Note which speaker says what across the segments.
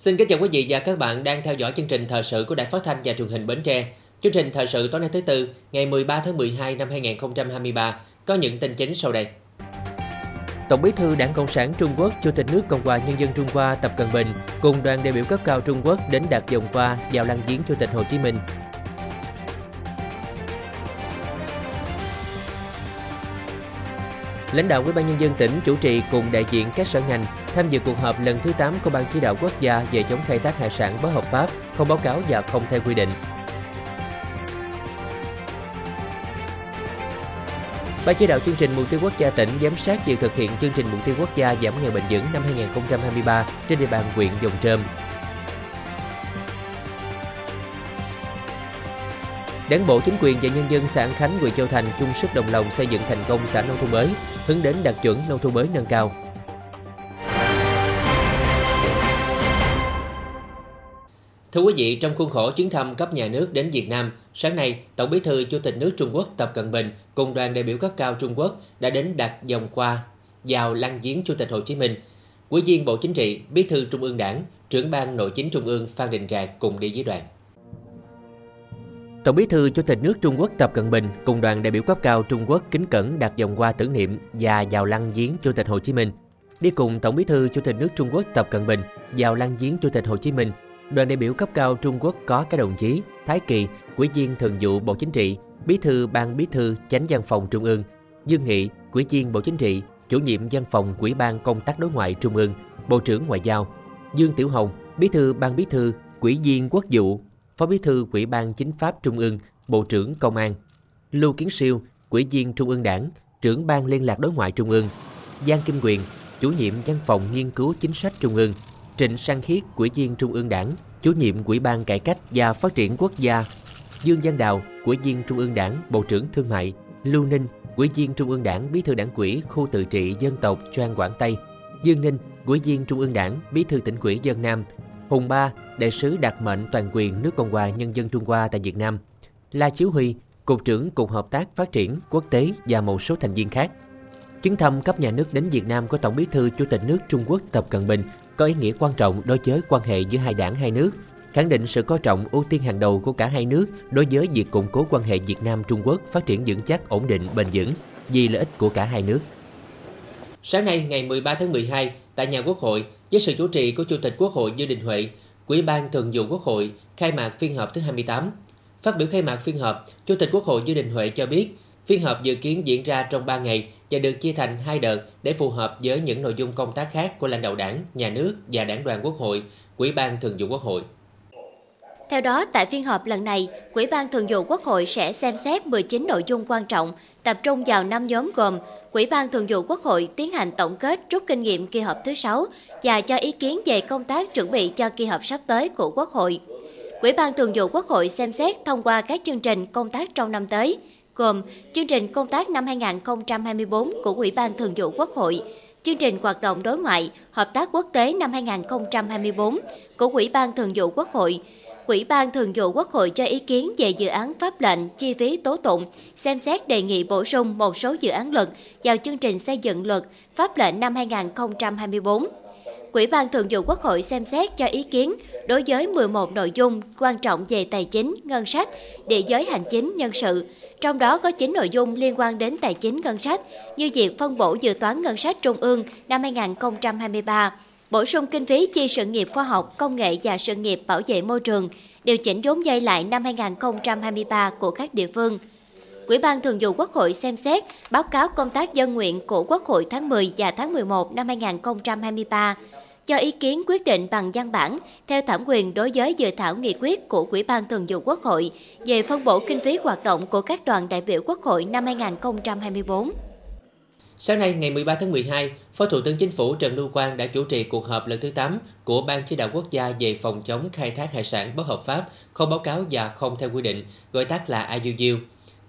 Speaker 1: Xin kính chào quý vị và các bạn đang theo dõi chương trình thời sự của Đài Phát thanh và Truyền hình Bến Tre. Chương trình thời sự tối nay thứ tư, ngày 13 tháng 12 năm 2023 có những tin chính sau đây. Tổng Bí thư Đảng Cộng sản Trung Quốc, Chủ tịch nước Cộng hòa Nhân dân Trung Hoa Tập Cận Bình cùng đoàn đại biểu cấp cao Trung Quốc đến đặt vòng qua vào lăng viếng Chủ tịch Hồ Chí Minh. Lãnh đạo Ủy ban nhân dân tỉnh chủ trì cùng đại diện các sở ngành tham dự cuộc họp lần thứ 8 của Ban chỉ đạo quốc gia về chống khai thác hải sản bất hợp pháp, không báo cáo và không theo quy định. Ban chỉ đạo chương trình mục tiêu quốc gia tỉnh giám sát việc thực hiện chương trình mục tiêu quốc gia giảm nghèo bền vững năm 2023 trên địa bàn huyện Dòng Trơm. Đảng bộ chính quyền và nhân dân xã An Khánh, huyện Châu Thành chung sức đồng lòng xây dựng thành công xã nông thôn mới, hướng đến đạt chuẩn nông thôn mới nâng cao. Thưa quý vị, trong khuôn khổ chuyến thăm cấp nhà nước đến Việt Nam, sáng nay, Tổng Bí thư Chủ tịch nước Trung Quốc Tập Cận Bình cùng đoàn đại biểu cấp cao Trung Quốc đã đến đặt vòng qua vào lăng viếng Chủ tịch Hồ Chí Minh. Ủy viên Bộ Chính trị, Bí thư Trung ương Đảng, trưởng ban Nội chính Trung ương Phan Đình Trạc cùng đi với đoàn. Tổng Bí thư Chủ tịch nước Trung Quốc Tập Cận Bình cùng đoàn đại biểu cấp cao Trung Quốc kính cẩn đặt vòng hoa tưởng niệm và vào lăng viếng Chủ tịch Hồ Chí Minh. Đi cùng Tổng Bí thư Chủ tịch nước Trung Quốc Tập Cận Bình vào lăng viếng Chủ tịch Hồ Chí Minh, đoàn đại biểu cấp cao Trung Quốc có các đồng chí Thái Kỳ, Ủy viên Thường vụ Bộ Chính trị, Bí thư Ban Bí thư Chánh văn phòng Trung ương, Dương Nghị, Ủy viên Bộ Chính trị, Chủ nhiệm văn phòng Ủy ban Công tác Đối ngoại Trung ương, Bộ trưởng Ngoại giao, Dương Tiểu Hồng, Bí thư Ban Bí thư, Ủy viên Quốc vụ, Phó Bí thư Ủy ban Chính pháp Trung ương, Bộ trưởng Công an, Lưu Kiến Siêu, Ủy viên Trung ương Đảng, trưởng ban Liên lạc Đối ngoại Trung ương, Giang Kim Quyền, chủ nhiệm văn phòng nghiên cứu chính sách Trung ương, Trịnh Sang Khiết, Ủy viên Trung ương Đảng, chủ nhiệm Ủy ban Cải cách và Phát triển Quốc gia, Dương Văn Đào, Ủy viên Trung ương Đảng, Bộ trưởng Thương mại, Lưu Ninh, Ủy viên Trung ương Đảng, Bí thư Đảng ủy khu tự trị dân tộc Choang Quảng Tây, Dương Ninh, Ủy viên Trung ương Đảng, Bí thư tỉnh ủy Dân Nam, Hùng Ba, đại sứ đặc mệnh toàn quyền nước Cộng hòa Nhân dân Trung Hoa tại Việt Nam, La Chiếu Huy, Cục trưởng Cục Hợp tác Phát triển Quốc tế và một số thành viên khác. Chuyến thăm cấp nhà nước đến Việt Nam của Tổng bí thư Chủ tịch nước Trung Quốc Tập Cận Bình có ý nghĩa quan trọng đối với quan hệ giữa hai đảng hai nước, khẳng định sự coi trọng ưu tiên hàng đầu của cả hai nước đối với việc củng cố quan hệ Việt Nam Trung Quốc phát triển vững chắc, ổn định, bền vững vì lợi ích của cả hai nước. Sáng nay ngày 13 tháng 12 tại nhà Quốc hội với sự chủ trì của Chủ tịch Quốc hội Dương Đình Huệ, Ủy ban Thường vụ Quốc hội khai mạc phiên họp thứ 28. Phát biểu khai mạc phiên họp, Chủ tịch Quốc hội Dương Đình Huệ cho biết, phiên họp dự kiến diễn ra trong 3 ngày và được chia thành hai đợt để phù hợp với những nội dung công tác khác của lãnh đạo đảng, nhà nước và đảng đoàn Quốc hội, Ủy ban Thường vụ Quốc hội.
Speaker 2: Theo đó, tại phiên họp lần này, Ủy ban Thường vụ Quốc hội sẽ xem xét 19 nội dung quan trọng, tập trung vào 5 nhóm gồm Ủy ban Thường vụ Quốc hội tiến hành tổng kết rút kinh nghiệm kỳ họp thứ 6 và cho ý kiến về công tác chuẩn bị cho kỳ họp sắp tới của Quốc hội. Ủy ban Thường vụ Quốc hội xem xét thông qua các chương trình công tác trong năm tới, gồm chương trình công tác năm 2024 của Ủy ban Thường vụ Quốc hội, chương trình hoạt động đối ngoại, hợp tác quốc tế năm 2024 của Ủy ban Thường vụ Quốc hội, Ủy ban Thường vụ Quốc hội cho ý kiến về dự án pháp lệnh chi phí tố tụng, xem xét đề nghị bổ sung một số dự án luật vào chương trình xây dựng luật pháp lệnh năm 2024. Ủy ban Thường vụ Quốc hội xem xét cho ý kiến đối với 11 nội dung quan trọng về tài chính, ngân sách, địa giới hành chính, nhân sự, trong đó có 9 nội dung liên quan đến tài chính ngân sách như việc phân bổ dự toán ngân sách trung ương năm 2023, bổ sung kinh phí chi sự nghiệp khoa học, công nghệ và sự nghiệp bảo vệ môi trường, điều chỉnh vốn dây lại năm 2023 của các địa phương. Ủy ban Thường vụ Quốc hội xem xét báo cáo công tác dân nguyện của Quốc hội tháng 10 và tháng 11 năm 2023, cho ý kiến quyết định bằng văn bản theo thẩm quyền đối với dự thảo nghị quyết của Ủy ban Thường vụ Quốc hội về phân bổ kinh phí hoạt động của các đoàn đại biểu Quốc hội năm 2024.
Speaker 1: Sáng nay ngày 13 tháng 12, Phó Thủ tướng Chính phủ Trần Lưu Quang đã chủ trì cuộc họp lần thứ 8 của Ban chỉ đạo quốc gia về phòng chống khai thác hải sản bất hợp pháp, không báo cáo và không theo quy định, gọi tắt là IUU.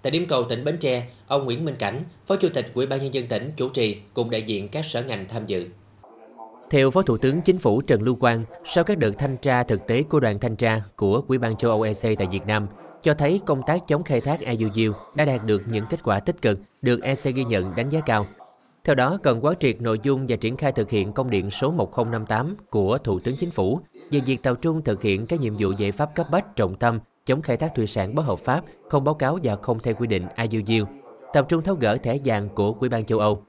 Speaker 1: Tại điểm cầu tỉnh Bến Tre, ông Nguyễn Minh Cảnh, Phó Chủ tịch Ủy ban nhân dân tỉnh chủ trì cùng đại diện các sở ngành tham dự. Theo Phó Thủ tướng Chính phủ Trần Lưu Quang, sau các đợt thanh tra thực tế của đoàn thanh tra của Ủy ban châu Âu EC tại Việt Nam, cho thấy công tác chống khai thác IUU đã đạt được những kết quả tích cực, được EC ghi nhận đánh giá cao. Theo đó, cần quán triệt nội dung và triển khai thực hiện công điện số 1058 của Thủ tướng Chính phủ về việc tập trung thực hiện các nhiệm vụ giải pháp cấp bách trọng tâm chống khai thác thủy sản bất hợp pháp, không báo cáo và không theo quy định IUU, tập trung tháo gỡ thẻ vàng của Ủy ban châu Âu.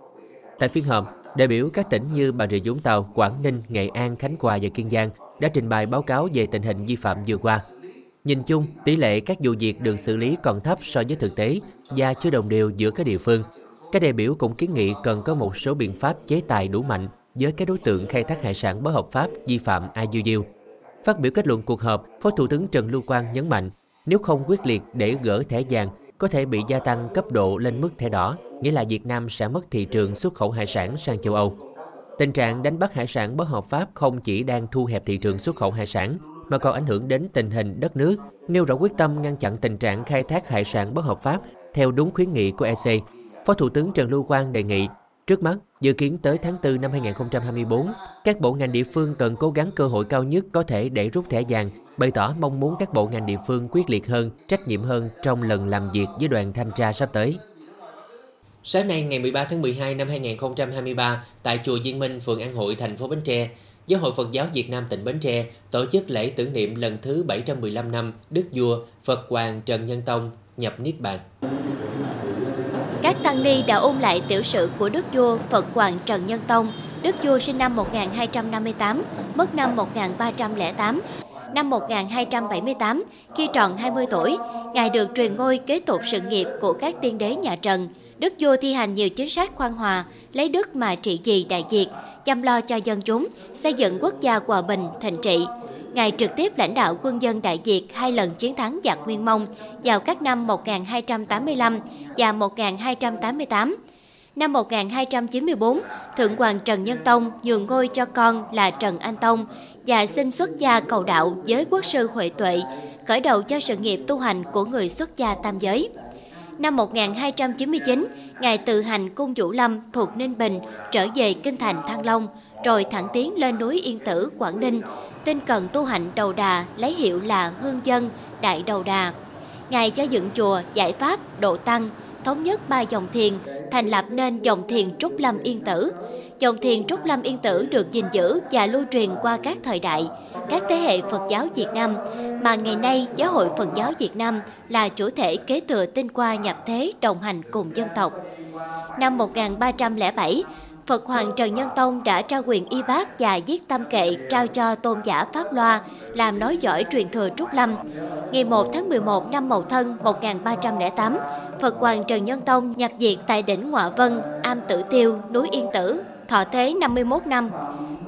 Speaker 1: Tại phiên họp, đại biểu các tỉnh như Bà Rịa Vũng Tàu, Quảng Ninh, Nghệ An, Khánh Hòa và Kiên Giang đã trình bày báo cáo về tình hình vi phạm vừa qua. Nhìn chung, tỷ lệ các vụ việc được xử lý còn thấp so với thực tế và chưa đồng đều giữa các địa phương. Các đại biểu cũng kiến nghị cần có một số biện pháp chế tài đủ mạnh với các đối tượng khai thác hải sản bất hợp pháp vi phạm IUU. Phát biểu kết luận cuộc họp, Phó Thủ tướng Trần Lưu Quang nhấn mạnh, nếu không quyết liệt để gỡ thẻ vàng, có thể bị gia tăng cấp độ lên mức thẻ đỏ, nghĩa là Việt Nam sẽ mất thị trường xuất khẩu hải sản sang châu Âu. Tình trạng đánh bắt hải sản bất hợp pháp không chỉ đang thu hẹp thị trường xuất khẩu hải sản, mà còn ảnh hưởng đến tình hình đất nước, nêu rõ quyết tâm ngăn chặn tình trạng khai thác hải sản bất hợp pháp theo đúng khuyến nghị của EC. Phó Thủ tướng Trần Lưu Quang đề nghị Trước mắt, dự kiến tới tháng 4 năm 2024, các bộ ngành địa phương cần cố gắng cơ hội cao nhất có thể để rút thẻ vàng, bày tỏ mong muốn các bộ ngành địa phương quyết liệt hơn, trách nhiệm hơn trong lần làm việc với đoàn thanh tra sắp tới. Sáng nay ngày 13 tháng 12 năm 2023, tại chùa Diên Minh, phường An Hội, thành phố Bến Tre, Giáo hội Phật giáo Việt Nam tỉnh Bến Tre tổ chức lễ tưởng niệm lần thứ 715 năm Đức Vua Phật Hoàng Trần Nhân Tông nhập Niết Bàn.
Speaker 2: Các tăng ni đã ôn lại tiểu sử của Đức Vua Phật Hoàng Trần Nhân Tông. Đức Vua sinh năm 1258, mất năm 1308. Năm 1278, khi tròn 20 tuổi, Ngài được truyền ngôi kế tục sự nghiệp của các tiên đế nhà Trần. Đức vua thi hành nhiều chính sách khoan hòa, lấy đức mà trị vì đại diệt, chăm lo cho dân chúng, xây dựng quốc gia hòa bình, thịnh trị. Ngài trực tiếp lãnh đạo quân dân đại diệt hai lần chiến thắng giặc Nguyên Mông vào các năm 1285 và 1288. Năm 1294, Thượng hoàng Trần Nhân Tông nhường ngôi cho con là Trần Anh Tông và xin xuất gia cầu đạo với quốc sư Huệ Tuệ, khởi đầu cho sự nghiệp tu hành của người xuất gia tam giới. Năm 1299, Ngài tự hành cung Vũ Lâm thuộc Ninh Bình trở về Kinh Thành Thăng Long, rồi thẳng tiến lên núi Yên Tử, Quảng Ninh, tinh cần tu hành đầu đà lấy hiệu là Hương Dân, Đại Đầu Đà. Ngài cho dựng chùa, giải pháp, độ tăng, thống nhất ba dòng thiền, thành lập nên dòng thiền Trúc Lâm Yên Tử. Dòng thiền Trúc Lâm Yên Tử được gìn giữ và lưu truyền qua các thời đại, các thế hệ Phật giáo Việt Nam, mà ngày nay Giáo hội Phật giáo Việt Nam là chủ thể kế thừa tinh qua nhập thế đồng hành cùng dân tộc. Năm 1307, Phật Hoàng Trần Nhân Tông đã trao quyền y bác và viết tam kệ trao cho tôn giả Pháp Loa làm nói giỏi truyền thừa Trúc Lâm. Ngày 1 tháng 11 năm Mậu Thân 1308, Phật Hoàng Trần Nhân Tông nhập diệt tại đỉnh Ngọa Vân, Am Tử Tiêu, núi Yên Tử, thọ thế 51 năm.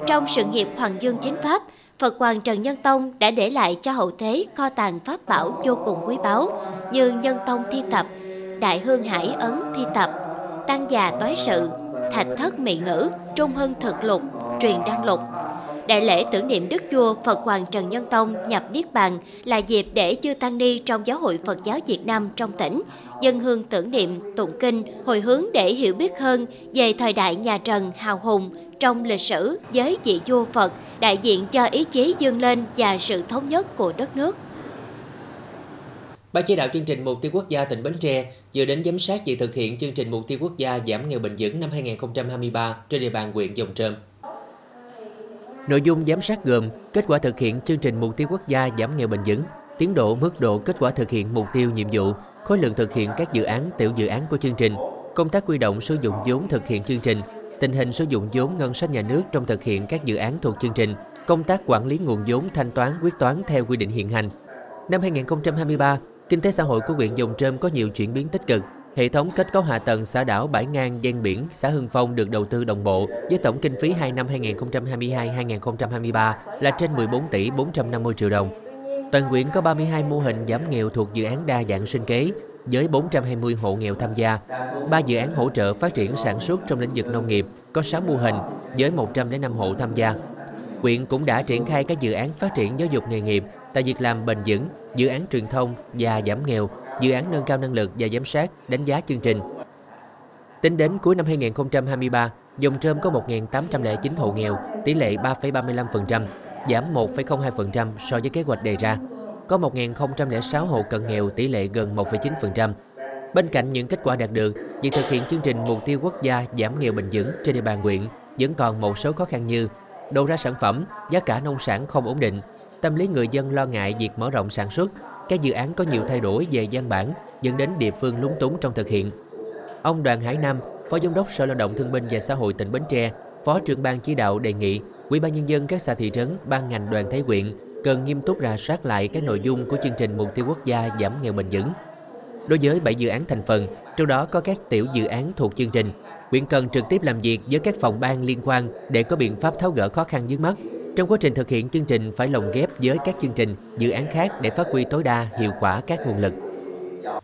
Speaker 2: Trong sự nghiệp Hoàng Dương Chính Pháp, Phật Hoàng Trần Nhân Tông đã để lại cho hậu thế kho tàng pháp bảo vô cùng quý báu như Nhân Tông Thi Tập, Đại Hương Hải Ấn Thi Tập, Tăng Già Toái Sự, Thạch Thất Mị Ngữ, Trung Hưng Thực Lục, Truyền Đăng Lục. Đại lễ tưởng niệm Đức Vua Phật Hoàng Trần Nhân Tông nhập Niết Bàn là dịp để chư Tăng Ni trong Giáo hội Phật giáo Việt Nam trong tỉnh dân hương tưởng niệm, tụng kinh, hồi hướng để hiểu biết hơn về thời đại nhà Trần hào hùng trong lịch sử giới vị vua Phật đại diện cho ý chí dương lên và sự thống nhất của đất nước.
Speaker 1: Ban chỉ đạo chương trình Mục tiêu Quốc gia tỉnh Bến Tre vừa đến giám sát việc thực hiện chương trình Mục tiêu Quốc gia giảm nghèo bền vững năm 2023 trên địa bàn huyện Dòng Trơm. Nội dung giám sát gồm kết quả thực hiện chương trình Mục tiêu Quốc gia giảm nghèo bền vững, tiến độ mức độ kết quả thực hiện mục tiêu nhiệm vụ, khối lượng thực hiện các dự án tiểu dự án của chương trình, công tác quy động sử dụng vốn thực hiện chương trình, tình hình sử dụng vốn ngân sách nhà nước trong thực hiện các dự án thuộc chương trình, công tác quản lý nguồn vốn thanh toán quyết toán theo quy định hiện hành. Năm 2023, kinh tế xã hội của huyện Dòng Trơm có nhiều chuyển biến tích cực. Hệ thống kết cấu hạ tầng xã đảo bãi ngang ven biển xã Hưng Phong được đầu tư đồng bộ với tổng kinh phí 2 năm 2022-2023 là trên 14 tỷ 450 triệu đồng. Toàn huyện có 32 mô hình giảm nghèo thuộc dự án đa dạng sinh kế với 420 hộ nghèo tham gia. Ba dự án hỗ trợ phát triển sản xuất trong lĩnh vực nông nghiệp có 6 mô hình với 105 hộ tham gia. Huyện cũng đã triển khai các dự án phát triển giáo dục nghề nghiệp, tạo việc làm bền vững, dự án truyền thông và giảm nghèo, dự án nâng cao năng lực và giám sát, đánh giá chương trình. Tính đến cuối năm 2023, Dòng Trơm có 1.809 hộ nghèo, tỷ lệ 3,35%, giảm 1,02% so với kế hoạch đề ra. Có 1.006 hộ cận nghèo, tỷ lệ gần 1,9%. Bên cạnh những kết quả đạt được, việc thực hiện chương trình mục tiêu quốc gia giảm nghèo bền vững trên địa bàn huyện vẫn còn một số khó khăn như đầu ra sản phẩm, giá cả nông sản không ổn định, tâm lý người dân lo ngại việc mở rộng sản xuất, các dự án có nhiều thay đổi về văn bản dẫn đến địa phương lúng túng trong thực hiện. Ông Đoàn Hải Nam, Phó Giám đốc Sở Lao động Thương binh và Xã hội tỉnh Bến Tre, Phó trưởng ban chỉ đạo đề nghị Ủy ban nhân dân các xã thị trấn, ban ngành đoàn thể quyện cần nghiêm túc rà soát lại các nội dung của chương trình mục tiêu quốc gia giảm nghèo bền vững. Đối với 7 dự án thành phần, trong đó có các tiểu dự án thuộc chương trình, huyện cần trực tiếp làm việc với các phòng ban liên quan để có biện pháp tháo gỡ khó khăn vướng mắt. Trong quá trình thực hiện chương trình phải lồng ghép với các chương trình, dự án khác để phát huy tối đa hiệu quả các nguồn lực.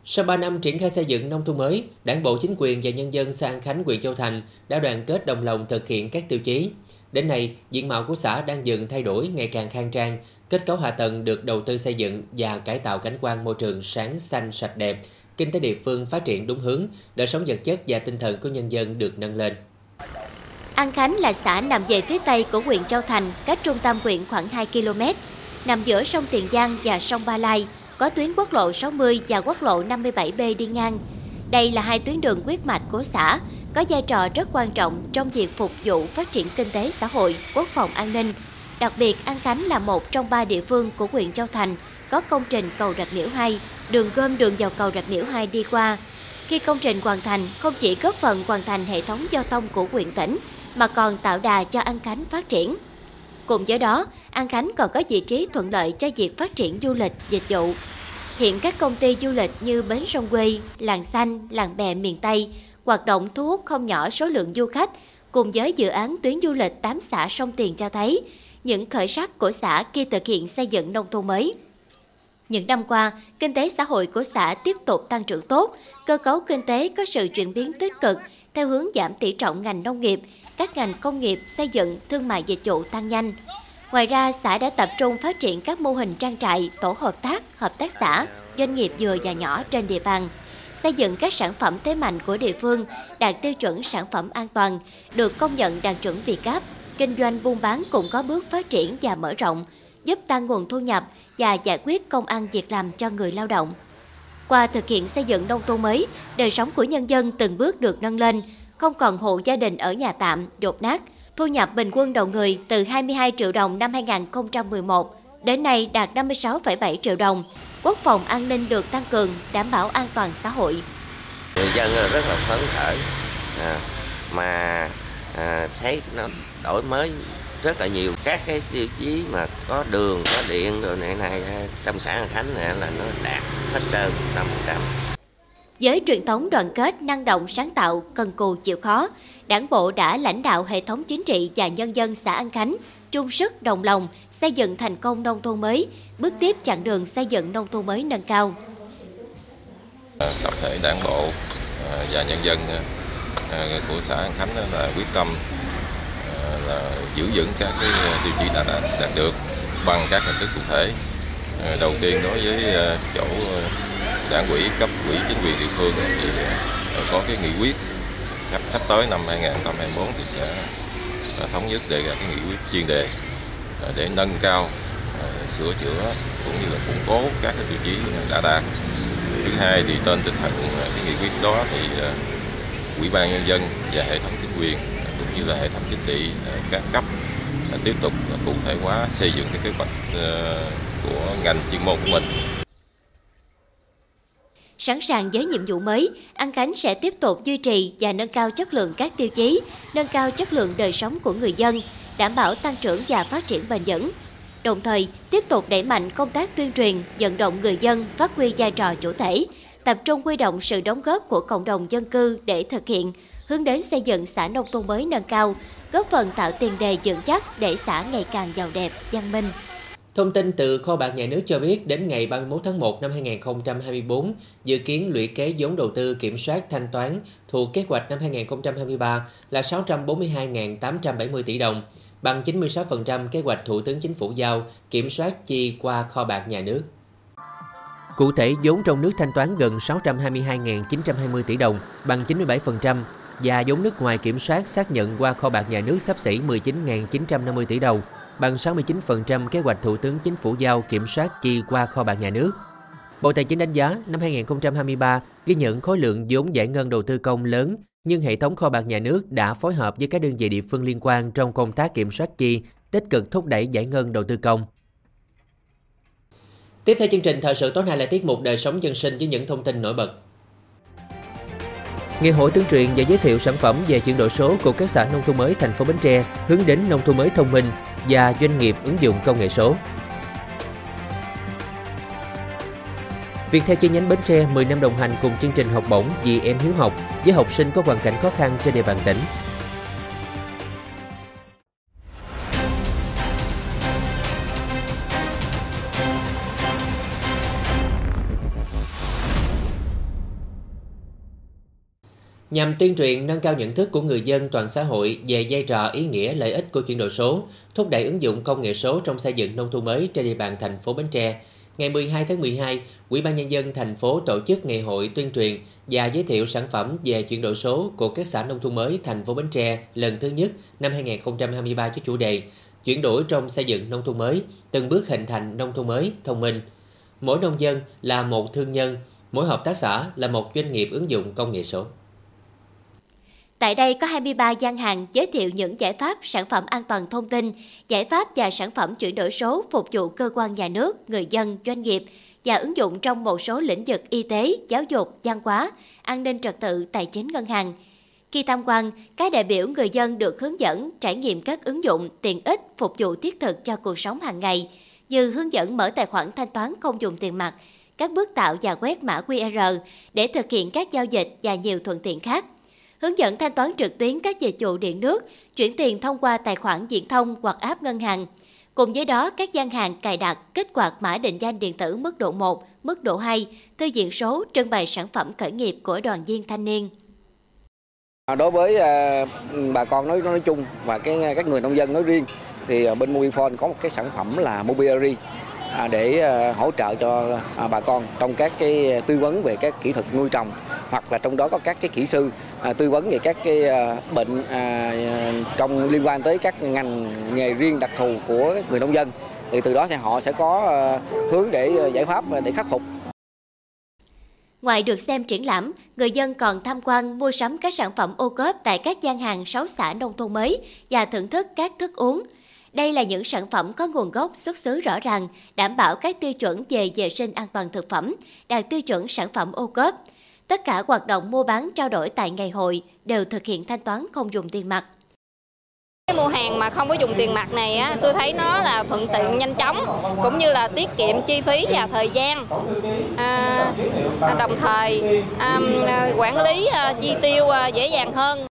Speaker 1: Sau 3 năm triển khai xây dựng nông thôn mới, Đảng bộ chính quyền và nhân dân xã An Khánh, huyện Châu Thành đã đoàn kết đồng lòng thực hiện các tiêu chí. Đến nay, diện mạo của xã đang dần thay đổi ngày càng khang trang, kết cấu hạ tầng được đầu tư xây dựng và cải tạo cảnh quan môi trường sáng xanh sạch đẹp, kinh tế địa phương phát triển đúng hướng, đời sống vật chất và tinh thần của nhân dân được nâng lên.
Speaker 2: An Khánh là xã nằm về phía tây của huyện Châu Thành, cách trung tâm huyện khoảng 2 km, nằm giữa sông Tiền Giang và sông Ba Lai, có tuyến quốc lộ 60 và quốc lộ 57B đi ngang. Đây là hai tuyến đường quyết mạch của xã, có vai trò rất quan trọng trong việc phục vụ phát triển kinh tế xã hội, quốc phòng an ninh. Đặc biệt, An Khánh là một trong ba địa phương của huyện Châu Thành có công trình cầu Rạch Miễu 2, đường gom đường vào cầu Rạch Miễu 2 đi qua. Khi công trình hoàn thành, không chỉ góp phần hoàn thành hệ thống giao thông của huyện tỉnh, mà còn tạo đà cho An Khánh phát triển. Cùng với đó, An Khánh còn có vị trí thuận lợi cho việc phát triển du lịch, dịch vụ. Hiện các công ty du lịch như Bến Sông Quê, Làng Xanh, Làng Bè miền Tây hoạt động thu hút không nhỏ số lượng du khách, cùng với dự án tuyến du lịch 8 xã sông Tiền cho thấy những khởi sắc của xã khi thực hiện xây dựng nông thôn mới. Những năm qua, kinh tế xã hội của xã tiếp tục tăng trưởng tốt, cơ cấu kinh tế có sự chuyển biến tích cực theo hướng giảm tỷ trọng ngành nông nghiệp, các ngành công nghiệp, xây dựng, thương mại dịch vụ tăng nhanh. Ngoài ra, xã đã tập trung phát triển các mô hình trang trại, tổ hợp tác, hợp tác xã, doanh nghiệp vừa và nhỏ trên địa bàn xây dựng các sản phẩm thế mạnh của địa phương đạt tiêu chuẩn sản phẩm an toàn, được công nhận đạt chuẩn Việt Gáp. Kinh doanh buôn bán cũng có bước phát triển và mở rộng, giúp tăng nguồn thu nhập và giải quyết công ăn việc làm cho người lao động. Qua thực hiện xây dựng nông thôn mới, đời sống của nhân dân từng bước được nâng lên, không còn hộ gia đình ở nhà tạm, đột nát, thu nhập bình quân đầu người từ 22 triệu đồng năm 2011 đến nay đạt 56,7 triệu đồng. Quốc phòng an ninh được tăng cường, đảm bảo an toàn xã hội.
Speaker 3: Người dân rất là phấn khởi, à, mà à, thấy nó đổi mới rất là nhiều các cái tiêu chí mà có đường có điện rồi này này à, trong xã An Khánh này là nó đạt hết trơn 100%.
Speaker 2: Với truyền thống đoàn kết, năng động, sáng tạo, cần cù, chịu khó, Đảng bộ đã lãnh đạo hệ thống chính trị và nhân dân xã An Khánh chung sức đồng lòng xây dựng thành công nông thôn mới, bước tiếp chặng đường xây dựng nông thôn mới nâng cao.
Speaker 4: Ờ, tập thể đảng bộ ờ, và nhân dân ờ, của xã An Khánh là quyết tâm là giữ vững các cái tiêu chí đã đạt được bằng các hình thức cụ thể. Ờ, đầu tiên đối với ờ, chỗ ờ, đảng quỹ cấp quỹ chính quyền địa phương thì có cái nghị quyết sắp sắp tới năm 2024 thì sẽ thống nhất đề ra cái nghị quyết chuyên đề để nâng cao sửa chữa cũng như là củng cố các cái tiêu chí đã đạt. Thứ hai thì trên tinh thần cái nghị quyết đó thì ủy ban nhân dân và hệ thống chính quyền cũng như là hệ thống chính trị các cấp tiếp tục cụ thể hóa xây dựng cái kế hoạch của ngành chuyên môn của mình
Speaker 2: Sẵn sàng với nhiệm vụ mới, An Khánh sẽ tiếp tục duy trì và nâng cao chất lượng các tiêu chí, nâng cao chất lượng đời sống của người dân, đảm bảo tăng trưởng và phát triển bền vững. Đồng thời, tiếp tục đẩy mạnh công tác tuyên truyền, vận động người dân phát huy vai trò chủ thể, tập trung huy động sự đóng góp của cộng đồng dân cư để thực hiện, hướng đến xây dựng xã nông thôn mới nâng cao, góp phần tạo tiền đề vững chắc để xã ngày càng giàu đẹp, văn minh.
Speaker 1: Thông tin từ kho bạc nhà nước cho biết đến ngày 31 tháng 1 năm 2024, dự kiến lũy kế vốn đầu tư kiểm soát thanh toán thuộc kế hoạch năm 2023 là 642.870 tỷ đồng, bằng 96% kế hoạch Thủ tướng Chính phủ giao kiểm soát chi qua kho bạc nhà nước. Cụ thể, vốn trong nước thanh toán gần 622.920 tỷ đồng, bằng 97%, và vốn nước ngoài kiểm soát xác nhận qua kho bạc nhà nước sắp xỉ 19.950 tỷ đồng, bằng 69% kế hoạch Thủ tướng Chính phủ giao kiểm soát chi qua kho bạc nhà nước. Bộ Tài chính đánh giá năm 2023 ghi nhận khối lượng vốn giải ngân đầu tư công lớn nhưng hệ thống kho bạc nhà nước đã phối hợp với các đơn vị địa phương liên quan trong công tác kiểm soát chi, tích cực thúc đẩy giải ngân đầu tư công. Tiếp theo chương trình thời sự tối nay là tiết mục đời sống dân sinh với những thông tin nổi bật. Ngày hội tuyên truyền và giới thiệu sản phẩm về chuyển đổi số của các xã nông thôn mới thành phố Bến Tre hướng đến nông thôn mới thông minh và doanh nghiệp ứng dụng công nghệ số. Việc theo chi nhánh Bến Tre 10 năm đồng hành cùng chương trình học bổng vì em hiếu học với học sinh có hoàn cảnh khó khăn trên địa bàn tỉnh. Nhằm tuyên truyền nâng cao nhận thức của người dân toàn xã hội về vai trò ý nghĩa lợi ích của chuyển đổi số, thúc đẩy ứng dụng công nghệ số trong xây dựng nông thôn mới trên địa bàn thành phố Bến Tre. Ngày 12 tháng 12, Ủy ban nhân dân thành phố tổ chức ngày hội tuyên truyền và giới thiệu sản phẩm về chuyển đổi số của các xã nông thôn mới thành phố Bến Tre lần thứ nhất năm 2023 với chủ đề chuyển đổi trong xây dựng nông thôn mới, từng bước hình thành nông thôn mới thông minh. Mỗi nông dân là một thương nhân, mỗi hợp tác xã là một doanh nghiệp ứng dụng công nghệ số.
Speaker 2: Tại đây có 23 gian hàng giới thiệu những giải pháp sản phẩm an toàn thông tin, giải pháp và sản phẩm chuyển đổi số phục vụ cơ quan nhà nước, người dân, doanh nghiệp và ứng dụng trong một số lĩnh vực y tế, giáo dục, văn hóa, an ninh trật tự, tài chính ngân hàng. Khi tham quan, các đại biểu người dân được hướng dẫn trải nghiệm các ứng dụng tiện ích phục vụ thiết thực cho cuộc sống hàng ngày, như hướng dẫn mở tài khoản thanh toán không dùng tiền mặt, các bước tạo và quét mã QR để thực hiện các giao dịch và nhiều thuận tiện khác hướng dẫn thanh toán trực tuyến các dịch vụ điện nước, chuyển tiền thông qua tài khoản viễn thông hoặc app ngân hàng. Cùng với đó, các gian hàng cài đặt kích hoạt mã định danh điện tử mức độ 1, mức độ 2, thư diện số, trưng bày sản phẩm khởi nghiệp của đoàn viên thanh niên.
Speaker 5: À, đối với à, bà con nói nói chung và cái các người nông dân nói riêng thì à, bên Mobifone có một cái sản phẩm là Mobiari để hỗ trợ cho bà con trong các cái tư vấn về các kỹ thuật nuôi trồng hoặc là trong đó có các cái kỹ sư à, tư vấn về các cái à, bệnh à, trong liên quan tới các ngành nghề riêng đặc thù của người nông dân thì từ đó sẽ họ sẽ có hướng để giải pháp để khắc phục
Speaker 2: Ngoài được xem triển lãm, người dân còn tham quan mua sắm các sản phẩm ô cốp tại các gian hàng 6 xã nông thôn mới và thưởng thức các thức uống. Đây là những sản phẩm có nguồn gốc xuất xứ rõ ràng, đảm bảo các tiêu chuẩn về vệ sinh an toàn thực phẩm, đạt tiêu chuẩn sản phẩm ô cốp. Tất cả hoạt động mua bán trao đổi tại ngày hội đều thực hiện thanh toán không dùng tiền mặt.
Speaker 6: Cái mua hàng mà không có dùng tiền mặt này á, tôi thấy nó là thuận tiện nhanh chóng cũng như là tiết kiệm chi phí và thời gian. À, đồng thời à, quản lý à, chi tiêu à, dễ dàng hơn.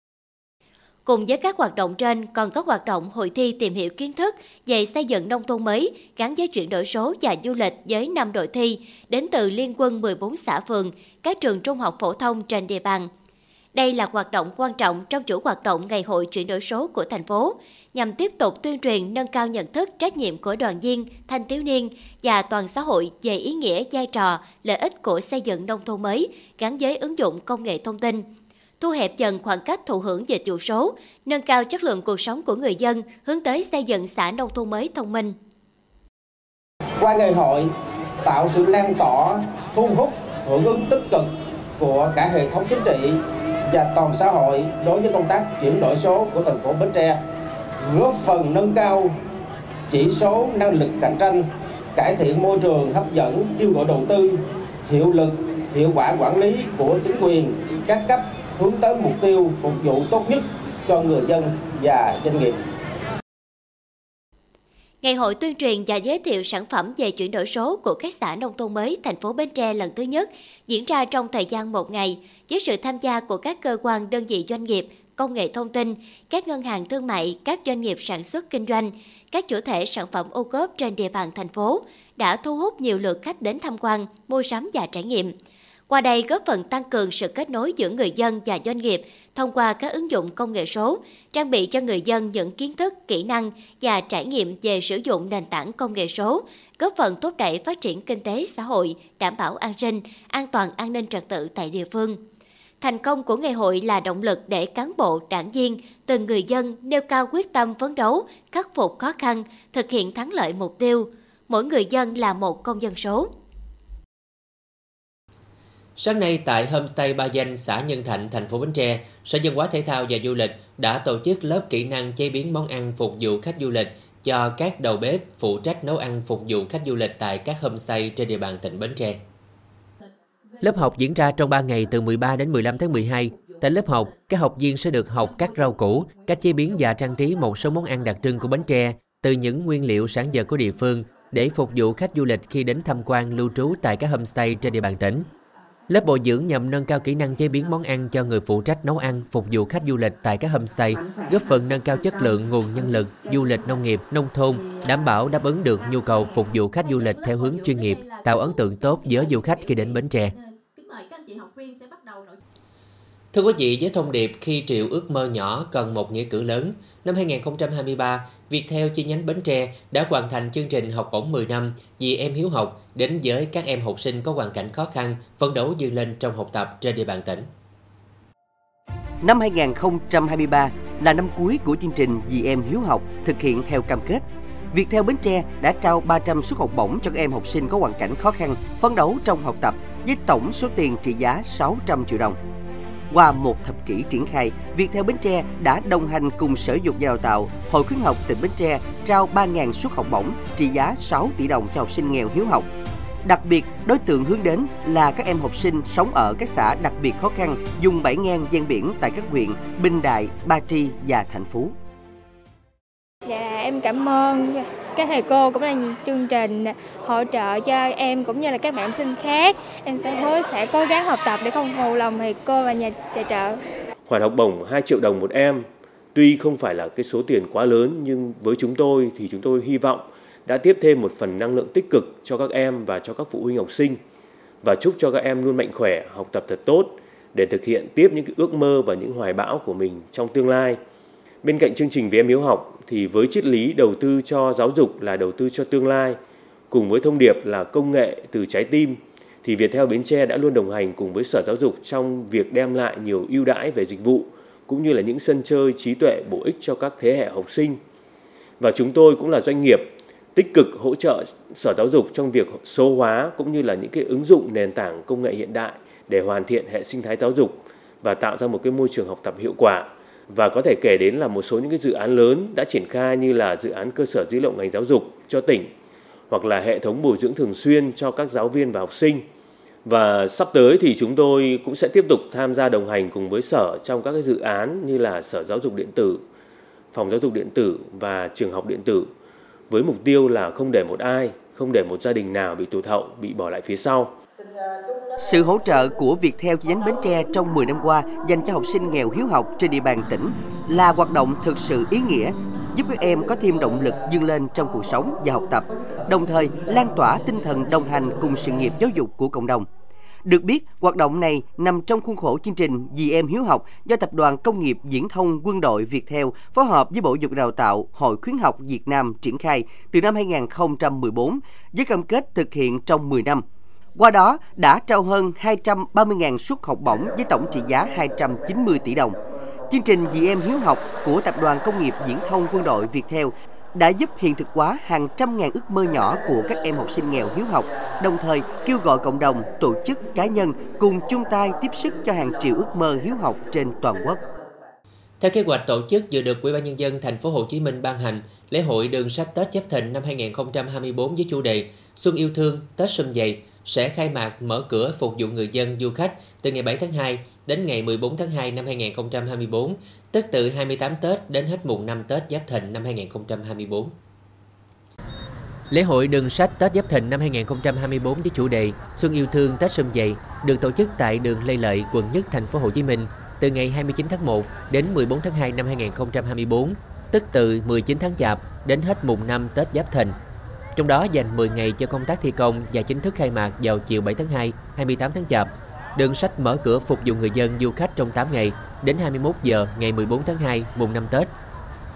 Speaker 2: Cùng với các hoạt động trên, còn có hoạt động hội thi tìm hiểu kiến thức về xây dựng nông thôn mới gắn với chuyển đổi số và du lịch với 5 đội thi đến từ liên quân 14 xã phường, các trường trung học phổ thông trên địa bàn. Đây là hoạt động quan trọng trong chủ hoạt động Ngày hội chuyển đổi số của thành phố, nhằm tiếp tục tuyên truyền nâng cao nhận thức trách nhiệm của đoàn viên, thanh thiếu niên và toàn xã hội về ý nghĩa vai trò, lợi ích của xây dựng nông thôn mới gắn với ứng dụng công nghệ thông tin thu hẹp dần khoảng cách thụ hưởng dịch vụ số, nâng cao chất lượng cuộc sống của người dân, hướng tới xây dựng xã nông thôn mới thông minh.
Speaker 7: Qua ngày hội, tạo sự lan tỏa, thu hút, hưởng ứng tích cực của cả hệ thống chính trị và toàn xã hội đối với công tác chuyển đổi số của thành phố Bến Tre, góp phần nâng cao chỉ số năng lực cạnh tranh, cải thiện môi trường hấp dẫn kêu gọi đầu tư, hiệu lực, hiệu quả quản lý của chính quyền các cấp hướng tới mục tiêu phục vụ tốt nhất cho người dân và doanh nghiệp.
Speaker 2: Ngày hội tuyên truyền và giới thiệu sản phẩm về chuyển đổi số của các xã nông thôn mới thành phố Bến Tre lần thứ nhất diễn ra trong thời gian một ngày với sự tham gia của các cơ quan đơn vị doanh nghiệp, công nghệ thông tin, các ngân hàng thương mại, các doanh nghiệp sản xuất kinh doanh, các chủ thể sản phẩm ô cốp trên địa bàn thành phố đã thu hút nhiều lượt khách đến tham quan, mua sắm và trải nghiệm. Qua đây góp phần tăng cường sự kết nối giữa người dân và doanh nghiệp thông qua các ứng dụng công nghệ số, trang bị cho người dân những kiến thức, kỹ năng và trải nghiệm về sử dụng nền tảng công nghệ số, góp phần thúc đẩy phát triển kinh tế xã hội, đảm bảo an sinh, an toàn an ninh trật tự tại địa phương. Thành công của ngày hội là động lực để cán bộ, đảng viên, từng người dân nêu cao quyết tâm phấn đấu, khắc phục khó khăn, thực hiện thắng lợi mục tiêu. Mỗi người dân là một công dân số.
Speaker 1: Sáng nay tại Homestay Ba Danh, xã Nhân Thạnh, thành phố Bến Tre, Sở Văn hóa Thể thao và Du lịch đã tổ chức lớp kỹ năng chế biến món ăn phục vụ khách du lịch cho các đầu bếp phụ trách nấu ăn phục vụ khách du lịch tại các homestay trên địa bàn tỉnh Bến Tre. Lớp học diễn ra trong 3 ngày từ 13 đến 15 tháng 12. Tại lớp học, các học viên sẽ được học cắt rau củ, cách chế biến và trang trí một số món ăn đặc trưng của Bến Tre từ những nguyên liệu sản vật của địa phương để phục vụ khách du lịch khi đến tham quan lưu trú tại các homestay trên địa bàn tỉnh. Lớp bồi dưỡng nhằm nâng cao kỹ năng chế biến món ăn cho người phụ trách nấu ăn phục vụ khách du lịch tại các homestay, góp phần nâng cao chất lượng nguồn nhân lực du lịch nông nghiệp, nông thôn, đảm bảo đáp ứng được nhu cầu phục vụ khách du lịch theo hướng chuyên nghiệp, tạo ấn tượng tốt với du khách khi đến Bến Tre. Thưa quý vị, với thông điệp khi triệu ước mơ nhỏ cần một nghĩa cử lớn, năm 2023, Viettel chi nhánh Bến Tre đã hoàn thành chương trình học bổng 10 năm vì em hiếu học đến với các em học sinh có hoàn cảnh khó khăn, phấn đấu vươn lên trong học tập trên địa bàn tỉnh.
Speaker 8: Năm 2023 là năm cuối của chương trình Vì em hiếu học thực hiện theo cam kết. Viettel Bến Tre đã trao 300 suất học bổng cho các em học sinh có hoàn cảnh khó khăn, phấn đấu trong học tập với tổng số tiền trị giá 600 triệu đồng. Qua một thập kỷ triển khai, Viettel Bến Tre đã đồng hành cùng Sở Dục và Đào tạo, Hội khuyến học tỉnh Bến Tre trao 3.000 suất học bổng trị giá 6 tỷ đồng cho học sinh nghèo hiếu học. Đặc biệt, đối tượng hướng đến là các em học sinh sống ở các xã đặc biệt khó khăn, dùng bảy ngang ven biển tại các huyện Bình Đại, Ba Tri và thành Phú.
Speaker 9: Dạ, em cảm ơn các thầy cô cũng là chương trình hỗ trợ cho em cũng như là các bạn học sinh khác. Em sẽ hứa sẽ cố gắng học tập để không phụ lòng thầy cô và nhà tài trợ.
Speaker 10: Khoản học bổng 2 triệu đồng một em tuy không phải là cái số tiền quá lớn nhưng với chúng tôi thì chúng tôi hy vọng đã tiếp thêm một phần năng lượng tích cực cho các em và cho các phụ huynh học sinh và chúc cho các em luôn mạnh khỏe, học tập thật tốt để thực hiện tiếp những cái ước mơ và những hoài bão của mình trong tương lai. Bên cạnh chương trình Vì em hiếu học thì với triết lý đầu tư cho giáo dục là đầu tư cho tương lai, cùng với thông điệp là công nghệ từ trái tim, thì Viettel Bến Tre đã luôn đồng hành cùng với Sở Giáo dục trong việc đem lại nhiều ưu đãi về dịch vụ, cũng như là những sân chơi trí tuệ bổ ích cho các thế hệ học sinh. Và chúng tôi cũng là doanh nghiệp tích cực hỗ trợ Sở Giáo dục trong việc số hóa cũng như là những cái ứng dụng nền tảng công nghệ hiện đại để hoàn thiện hệ sinh thái giáo dục và tạo ra một cái môi trường học tập hiệu quả và có thể kể đến là một số những cái dự án lớn đã triển khai như là dự án cơ sở dữ liệu ngành giáo dục cho tỉnh hoặc là hệ thống bồi dưỡng thường xuyên cho các giáo viên và học sinh. Và sắp tới thì chúng tôi cũng sẽ tiếp tục tham gia đồng hành cùng với sở trong các cái dự án như là Sở Giáo dục điện tử, Phòng Giáo dục điện tử và Trường học điện tử với mục tiêu là không để một ai, không để một gia đình nào bị tụt hậu, bị bỏ lại phía sau.
Speaker 8: Sự hỗ trợ của Viettel chi nhánh Bến Tre trong 10 năm qua dành cho học sinh nghèo hiếu học trên địa bàn tỉnh là hoạt động thực sự ý nghĩa, giúp các em có thêm động lực vươn lên trong cuộc sống và học tập, đồng thời lan tỏa tinh thần đồng hành cùng sự nghiệp giáo dục của cộng đồng. Được biết, hoạt động này nằm trong khuôn khổ chương trình Vì em hiếu học do Tập đoàn Công nghiệp Viễn thông Quân đội Việt Theo phối hợp với Bộ Dục Đào tạo Hội khuyến học Việt Nam triển khai từ năm 2014 với cam kết thực hiện trong 10 năm. Qua đó đã trao hơn 230.000 suất học bổng với tổng trị giá 290 tỷ đồng. Chương trình Vì em hiếu học của Tập đoàn Công nghiệp Viễn thông Quân đội Viettel đã giúp hiện thực hóa hàng trăm ngàn ước mơ nhỏ của các em học sinh nghèo hiếu học, đồng thời kêu gọi cộng đồng, tổ chức, cá nhân cùng chung tay tiếp sức cho hàng triệu ước mơ hiếu học trên toàn quốc.
Speaker 1: Theo kế hoạch tổ chức vừa được Ủy ban nhân dân thành phố Hồ Chí Minh ban hành, lễ hội đường sách Tết Giáp Thìn năm 2024 với chủ đề Xuân yêu thương, Tết xuân dày sẽ khai mạc mở cửa phục vụ người dân du khách từ ngày 7 tháng 2 đến ngày 14 tháng 2 năm 2024, tức từ 28 Tết đến hết mùng 5 Tết Giáp Thìn năm 2024. Lễ hội đường sách Tết Giáp Thìn năm 2024 với chủ đề Xuân yêu thương Tết sum dày được tổ chức tại đường Lê Lợi, quận Nhất, thành phố Hồ Chí Minh từ ngày 29 tháng 1 đến 14 tháng 2 năm 2024, tức từ 19 tháng Chạp đến hết mùng 5 Tết Giáp Thìn trong đó dành 10 ngày cho công tác thi công và chính thức khai mạc vào chiều 7 tháng 2, 28 tháng Chạp. Đường sách mở cửa phục vụ người dân du khách trong 8 ngày đến 21 giờ ngày 14 tháng 2 mùng 5 Tết.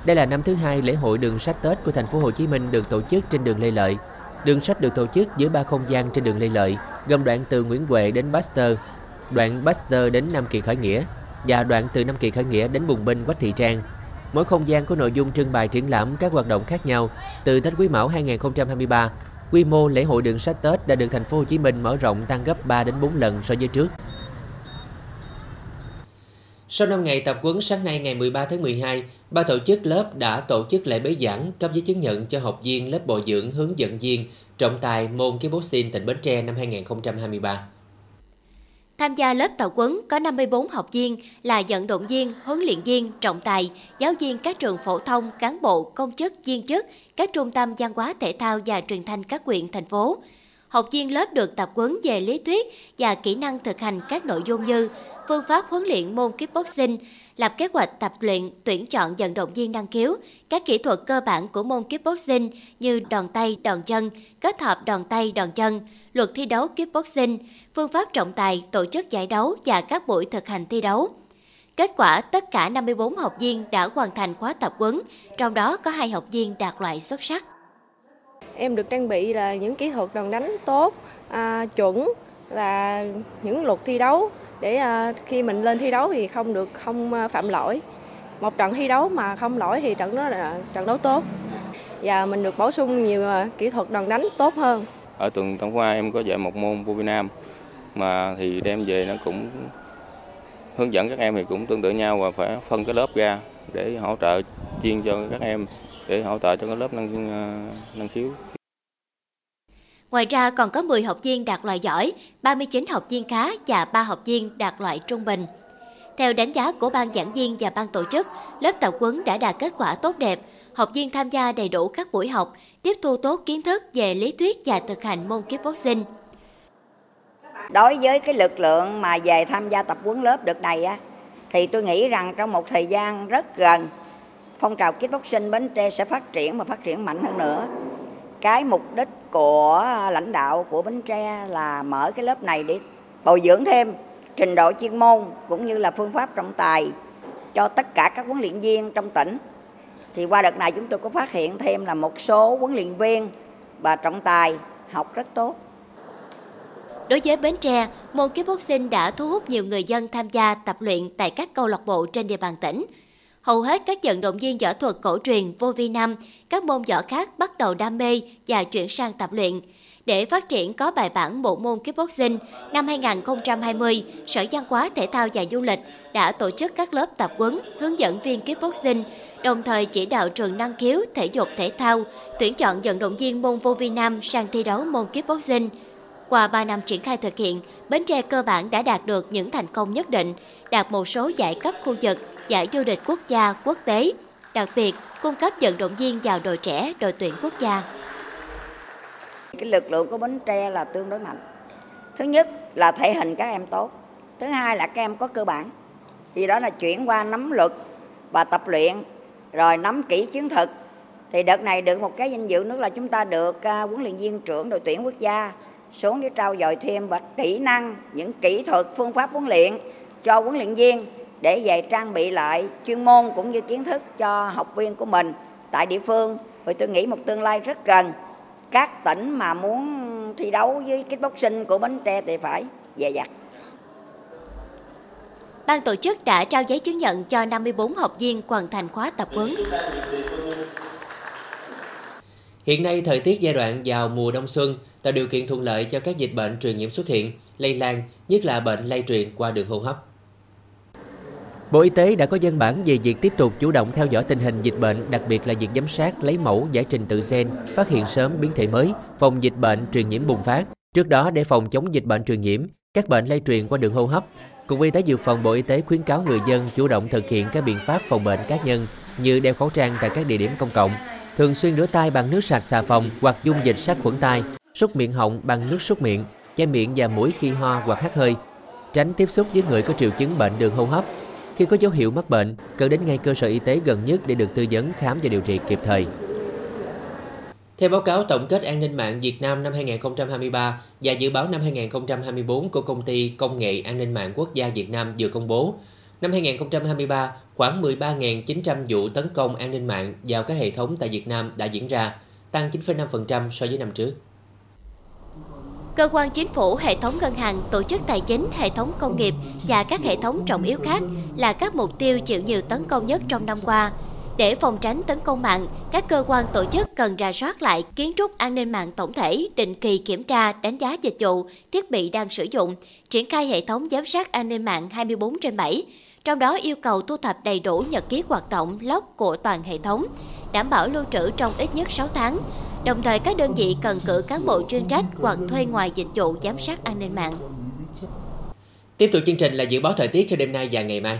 Speaker 1: Đây là năm thứ hai lễ hội đường sách Tết của thành phố Hồ Chí Minh được tổ chức trên đường Lê Lợi. Đường sách được tổ chức dưới ba không gian trên đường Lê Lợi, gồm đoạn từ Nguyễn Huệ đến Baxter, đoạn Baxter đến Nam Kỳ Khởi Nghĩa và đoạn từ Nam Kỳ Khởi Nghĩa đến Bùng Binh Quách Thị Trang Mỗi không gian có nội dung trưng bày triển lãm các hoạt động khác nhau từ Tết Quý Mão 2023. Quy mô lễ hội đường sách Tết đã được thành phố Hồ Chí Minh mở rộng tăng gấp 3 đến 4 lần so với trước. Sau 5 ngày tập huấn sáng nay ngày 13 tháng 12, ba tổ chức lớp đã tổ chức lễ bế giảng cấp giấy chứng nhận cho học viên lớp bồi dưỡng hướng dẫn viên trọng tài môn kickboxing tỉnh Bến Tre năm 2023.
Speaker 2: Tham gia lớp tập huấn có 54 học viên là vận động viên, huấn luyện viên, trọng tài, giáo viên các trường phổ thông, cán bộ, công chức, viên chức, các trung tâm văn hóa thể thao và truyền thanh các huyện, thành phố. Học viên lớp được tập huấn về lý thuyết và kỹ năng thực hành các nội dung như phương pháp huấn luyện môn kickboxing, lập kế hoạch tập luyện, tuyển chọn vận động viên năng khiếu, các kỹ thuật cơ bản của môn kickboxing như đòn tay, đòn chân, kết hợp đòn tay, đòn chân, luật thi đấu kickboxing, phương pháp trọng tài, tổ chức giải đấu và các buổi thực hành thi đấu. Kết quả, tất cả 54 học viên đã hoàn thành khóa tập huấn, trong đó có hai học viên đạt loại xuất sắc.
Speaker 9: Em được trang bị là những kỹ thuật đòn đánh tốt, à, chuẩn và những luật thi đấu để à, khi mình lên thi đấu thì không được không à, phạm lỗi. Một trận thi đấu mà không lỗi thì trận đó là trận đấu tốt. Và mình được bổ sung nhiều à, kỹ thuật đòn đánh tốt hơn.
Speaker 4: Ở tuần tổng qua em có dạy một môn vô Việt Nam mà thì đem về nó cũng hướng dẫn các em thì cũng tương tự nhau và phải phân cái lớp ra để hỗ trợ chuyên cho các em để hỗ trợ cho cái lớp năng năng khiếu.
Speaker 2: Ngoài ra còn có 10 học viên đạt loại giỏi, 39 học viên khá và 3 học viên đạt loại trung bình. Theo đánh giá của ban giảng viên và ban tổ chức, lớp tập huấn đã đạt kết quả tốt đẹp. Học viên tham gia đầy đủ các buổi học, tiếp thu tốt kiến thức về lý thuyết và thực hành môn kickboxing.
Speaker 11: Đối với cái lực lượng mà về tham gia tập huấn lớp đợt này á, thì tôi nghĩ rằng trong một thời gian rất gần, phong trào kickboxing Bến Tre sẽ phát triển và phát triển mạnh hơn nữa. Cái mục đích của lãnh đạo của Bến Tre là mở cái lớp này để bồi dưỡng thêm trình độ chuyên môn cũng như là phương pháp trọng tài cho tất cả các huấn luyện viên trong tỉnh. Thì qua đợt này chúng tôi có phát hiện thêm là một số huấn luyện viên và trọng tài học rất tốt.
Speaker 2: Đối với Bến Tre, môn kickboxing đã thu hút nhiều người dân tham gia tập luyện tại các câu lạc bộ trên địa bàn tỉnh. Hầu hết các vận động viên võ thuật cổ truyền vô vi nam, các môn võ khác bắt đầu đam mê và chuyển sang tập luyện. Để phát triển có bài bản bộ môn kickboxing, năm 2020, Sở Văn hóa Thể thao và Du lịch đã tổ chức các lớp tập huấn hướng dẫn viên kickboxing, đồng thời chỉ đạo trường năng khiếu thể dục thể thao tuyển chọn vận động viên môn vô vi nam sang thi đấu môn kickboxing. Qua 3 năm triển khai thực hiện, Bến Tre cơ bản đã đạt được những thành công nhất định, đạt một số giải cấp khu vực, giải vô địch quốc gia, quốc tế, đặc biệt cung cấp vận động viên vào đội trẻ, đội tuyển quốc gia.
Speaker 11: Cái lực lượng của Bến Tre là tương đối mạnh. Thứ nhất là thể hình các em tốt. Thứ hai là các em có cơ bản. vì đó là chuyển qua nắm luật và tập luyện, rồi nắm kỹ chiến thuật. Thì đợt này được một cái danh dự nữa là chúng ta được uh, huấn luyện viên trưởng đội tuyển quốc gia xuống để trao dồi thêm và kỹ năng, những kỹ thuật, phương pháp huấn luyện cho huấn luyện viên để về trang bị lại chuyên môn cũng như kiến thức cho học viên của mình tại địa phương. Vì tôi nghĩ một tương lai rất gần các tỉnh mà muốn thi đấu với kickboxing của Bến Tre thì phải dè dặt.
Speaker 2: Ban tổ chức đã trao giấy chứng nhận cho 54 học viên hoàn thành khóa tập huấn.
Speaker 1: Hiện nay thời tiết giai đoạn vào mùa đông xuân tạo điều kiện thuận lợi cho các dịch bệnh truyền nhiễm xuất hiện, lây lan, nhất là bệnh lây truyền qua đường hô hấp. Bộ Y tế đã có văn bản về việc tiếp tục chủ động theo dõi tình hình dịch bệnh, đặc biệt là việc giám sát, lấy mẫu, giải trình tự gen, phát hiện sớm biến thể mới, phòng dịch bệnh truyền nhiễm bùng phát. Trước đó, để phòng chống dịch bệnh truyền nhiễm, các bệnh lây truyền qua đường hô hấp, Cục Y tế Dự phòng Bộ Y tế khuyến cáo người dân chủ động thực hiện các biện pháp phòng bệnh cá nhân như đeo khẩu trang tại các địa điểm công cộng, thường xuyên rửa tay bằng nước sạch xà phòng hoặc dung dịch sát khuẩn tay, súc miệng họng bằng nước súc miệng, che miệng và mũi khi ho hoặc hắt hơi, tránh tiếp xúc với người có triệu chứng bệnh đường hô hấp. Khi có dấu hiệu mắc bệnh, cần đến ngay cơ sở y tế gần nhất để được tư vấn khám và điều trị kịp thời. Theo báo cáo tổng kết an ninh mạng Việt Nam năm 2023 và dự báo năm 2024 của Công ty Công nghệ An ninh mạng Quốc gia Việt Nam vừa công bố, năm 2023, khoảng 13.900 vụ tấn công an ninh mạng vào các hệ thống tại Việt Nam đã diễn ra, tăng 9,5% so với năm trước.
Speaker 2: Cơ quan chính phủ, hệ thống ngân hàng, tổ chức tài chính, hệ thống công nghiệp và các hệ thống trọng yếu khác là các mục tiêu chịu nhiều tấn công nhất trong năm qua. Để phòng tránh tấn công mạng, các cơ quan tổ chức cần ra soát lại kiến trúc an ninh mạng tổng thể, định kỳ kiểm tra, đánh giá dịch vụ, thiết bị đang sử dụng, triển khai hệ thống giám sát an ninh mạng 24 trên 7, trong đó yêu cầu thu thập đầy đủ nhật ký hoạt động log của toàn hệ thống, đảm bảo lưu trữ trong ít nhất 6 tháng. Đồng thời, các đơn vị cần cử cán bộ chuyên trách hoặc thuê ngoài dịch vụ giám sát an ninh mạng.
Speaker 1: Tiếp tục chương trình là dự báo thời tiết cho đêm nay và ngày mai.